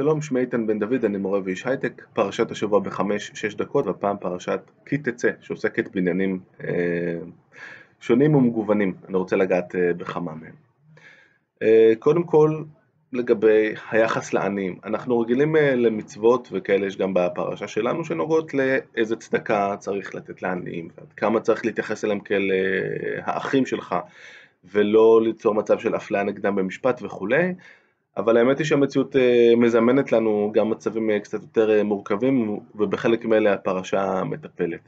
שלום, שמי איתן בן דוד, אני מורה ואיש הייטק, פרשת השבוע בחמש-שש דקות, והפעם פרשת כי תצא, שעוסקת בעניינים אה, שונים ומגוונים, אני רוצה לגעת אה, בכמה מהם. אה, קודם כל, לגבי היחס לעניים, אנחנו רגילים אה, למצוות, וכאלה יש גם בפרשה שלנו, שנוגעות לאיזה צדקה צריך לתת לעניים, ועד כמה צריך להתייחס אליהם כאל אה, האחים שלך, ולא ליצור מצב של אפליה נגדם במשפט וכולי. אבל האמת היא שהמציאות אה, מזמנת לנו גם מצבים אה, קצת יותר אה, מורכבים, ובחלק מאלה הפרשה מטפלת.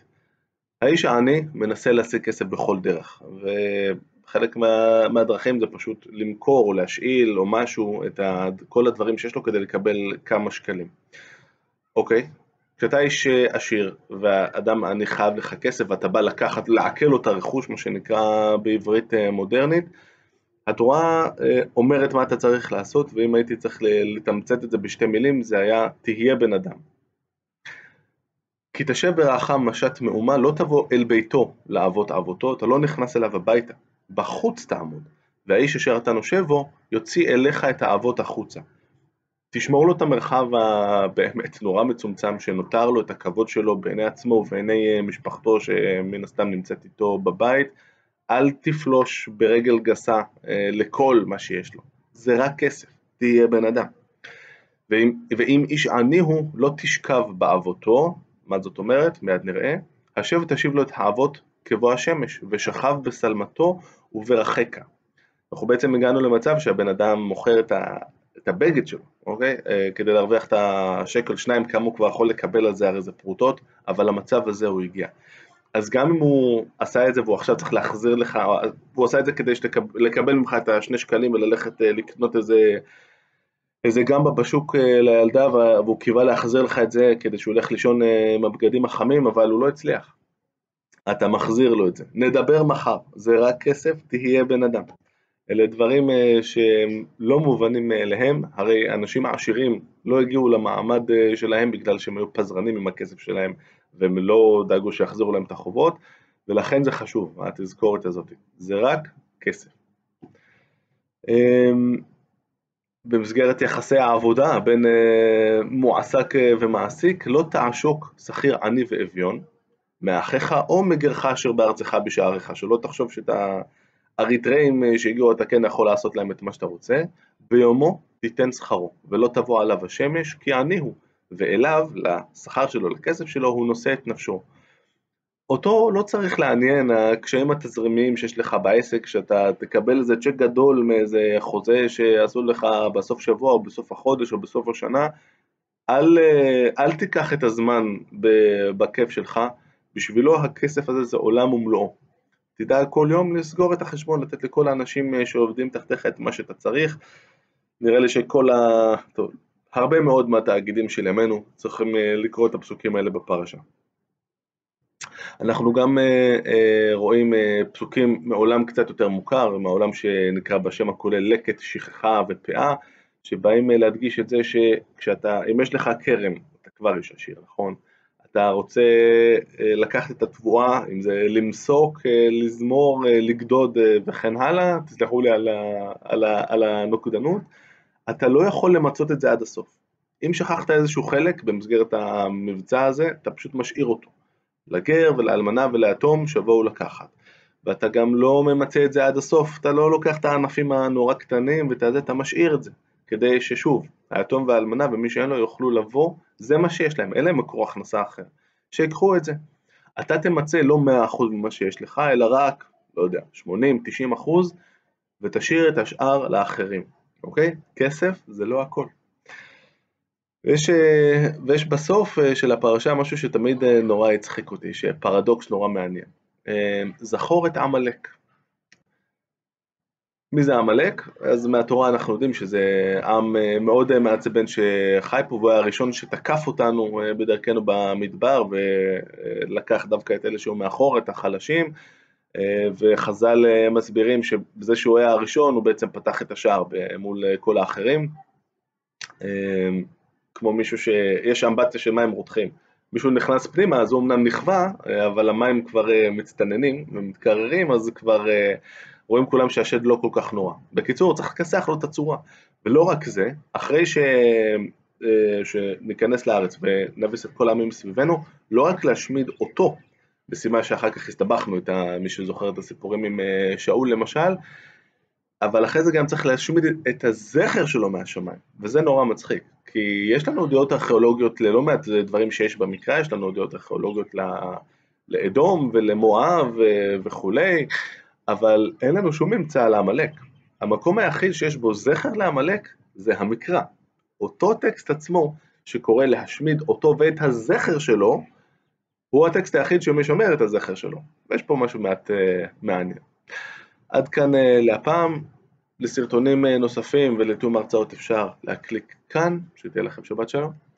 האיש העני מנסה להשיג כסף בכל דרך, וחלק מה, מהדרכים זה פשוט למכור או להשאיל או משהו, את ה, כל הדברים שיש לו כדי לקבל כמה שקלים. אוקיי, כשאתה איש עשיר והאדם עני חייב לך כסף ואתה בא לקחת, לעכל לו את הרכוש, מה שנקרא בעברית מודרנית, התורה אה, אומרת מה אתה צריך לעשות, ואם הייתי צריך לתמצת את זה בשתי מילים, זה היה תהיה בן אדם. כי תשב ברעך משת מאומה, לא תבוא אל ביתו לאבות אבותו, אתה לא נכנס אליו הביתה, בחוץ תעמוד, והאיש אשר אתה נושב בו, יוציא אליך את האבות החוצה. תשמור לו את המרחב הבאמת נורא מצומצם שנותר לו, את הכבוד שלו בעיני עצמו ובעיני אה, משפחתו שמן הסתם נמצאת איתו בבית, אל תפלוש ברגל גסה אה, לכל מה שיש לו, זה רק כסף, תהיה בן אדם. ואם, ואם איש עני הוא, לא תשכב באבותו, מה זאת אומרת? מיד נראה. השב תשיב לו את האבות כבוא השמש, ושכב בשלמתו וברחקה. אנחנו בעצם הגענו למצב שהבן אדם מוכר את, ה, את הבגד שלו, אוקיי? אה, כדי להרוויח את השקל שניים, כמה הוא כבר יכול לקבל על זה, הרי זה פרוטות, אבל למצב הזה הוא הגיע. אז גם אם הוא עשה את זה והוא עכשיו צריך להחזיר לך, הוא עשה את זה כדי לקבל ממך את השני שקלים וללכת אה, לקנות איזה, איזה גמבה בשוק אה, לילדה והוא קיווה להחזיר לך את זה כדי שהוא ילך לישון אה, עם הבגדים החמים, אבל הוא לא הצליח. אתה מחזיר לו את זה. נדבר מחר, זה רק כסף, תהיה בן אדם. אלה דברים שהם לא מובנים מאליהם, הרי אנשים העשירים לא הגיעו למעמד שלהם בגלל שהם היו פזרנים עם הכסף שלהם והם לא דאגו שיחזירו להם את החובות, ולכן זה חשוב, התזכורת הזאת, זה רק כסף. אמ, במסגרת יחסי העבודה בין אה, מועסק אה, ומעסיק, לא תעשוק שכיר עני ואביון מאחיך או מגרך אשר בארצך בשעריך, שלא תחשוב שאת האריתראים אה, שהגיעו אתה כן יכול לעשות להם את מה שאתה רוצה, ביומו תיתן שכרו, ולא תבוא עליו השמש, כי עני הוא. ואליו, לשכר שלו, לכסף שלו, הוא נושא את נפשו. אותו לא צריך לעניין הקשיים התזרימיים שיש לך בעסק, שאתה תקבל איזה צ'ק גדול מאיזה חוזה שעשו לך בסוף שבוע או בסוף החודש או בסוף השנה, אל, אל תיקח את הזמן בכיף שלך, בשבילו הכסף הזה זה עולם ומלואו. תדע כל יום לסגור את החשבון, לתת לכל האנשים שעובדים תחתיך את מה שאתה צריך. נראה לי שכל ה... טוב, הרבה מאוד מהתאגידים של ימינו צריכים אה, לקרוא את הפסוקים האלה בפרשה. אנחנו גם אה, אה, רואים פסוקים מעולם קצת יותר מוכר, מהעולם שנקרא בשם הכולל לקט, שכחה ופאה, שבאים להדגיש את זה שכשאתה, אם יש לך כרם, אתה כבר איש עשיר, נכון? אתה רוצה לקחת את התבואה, אם זה למסוק, לזמור, לגדוד וכן הלאה, תסלחו לי על, על, על הנוקדנות, אתה לא יכול למצות את זה עד הסוף. אם שכחת איזשהו חלק במסגרת המבצע הזה, אתה פשוט משאיר אותו. לגר ולאלמנה וליתום שיבואו לקחת. ואתה גם לא ממצה את זה עד הסוף, אתה לא לוקח את הענפים הנורא קטנים ואתה משאיר את זה, כדי ששוב, היתום והאלמנה ומי שאין לו יוכלו לבוא, זה מה שיש להם, אין להם מקור הכנסה אחר. שיקחו את זה. אתה תמצה לא 100% ממה שיש לך, אלא רק, לא יודע, 80-90% ותשאיר את השאר לאחרים. אוקיי? כסף זה לא הכל. ויש, אה, ויש בסוף אה, של הפרשה משהו שתמיד אה, נורא הצחיק אותי, שפרדוקס נורא מעניין. זכור את עמלק. מי זה עמלק? אז מהתורה אנחנו יודעים שזה עם מאוד מעצבן שחי פה, והוא היה הראשון שתקף אותנו בדרכנו במדבר, ולקח דווקא את אלה שהוא מאחור, את החלשים, וחז"ל אה, מסבירים שבזה שהוא היה הראשון הוא בעצם פתח את השער מול אה, כל האחרים, כמו מישהו שיש אמבטיה של מים רותחים, מישהו נכנס פנימה אז הוא אמנם נכווה, אבל המים כבר מצטננים ומתקררים אז כבר רואים כולם שהשד לא כל כך נורא. בקיצור צריך לכסח לו את הצורה, ולא רק זה, אחרי אה, שניכנס לארץ ונביס את כל העמים מסביבנו, לא רק להשמיד אותו, בסימן שאחר כך הסתבכנו את מי שזוכר את הסיפורים עם אה, שאול למשל, אבל אחרי זה גם צריך להשמיד את הזכר שלו מהשמיים, וזה נורא מצחיק, כי יש לנו דעות ארכיאולוגיות ללא מעט דברים שיש במקרא, יש לנו דעות ארכיאולוגיות לאדום ולמואב וכולי, אבל אין לנו שום ממצא על העמלק. המקום היחיד שיש בו זכר לעמלק זה המקרא. אותו טקסט עצמו שקורא להשמיד אותו ואת הזכר שלו, הוא הטקסט היחיד שמשמר את הזכר שלו. ויש פה משהו מעט uh, מעניין. עד כאן uh, להפעם. לסרטונים uh, נוספים ולתיאום הרצאות אפשר להקליק כאן, שתהיה לכם שבת שלום.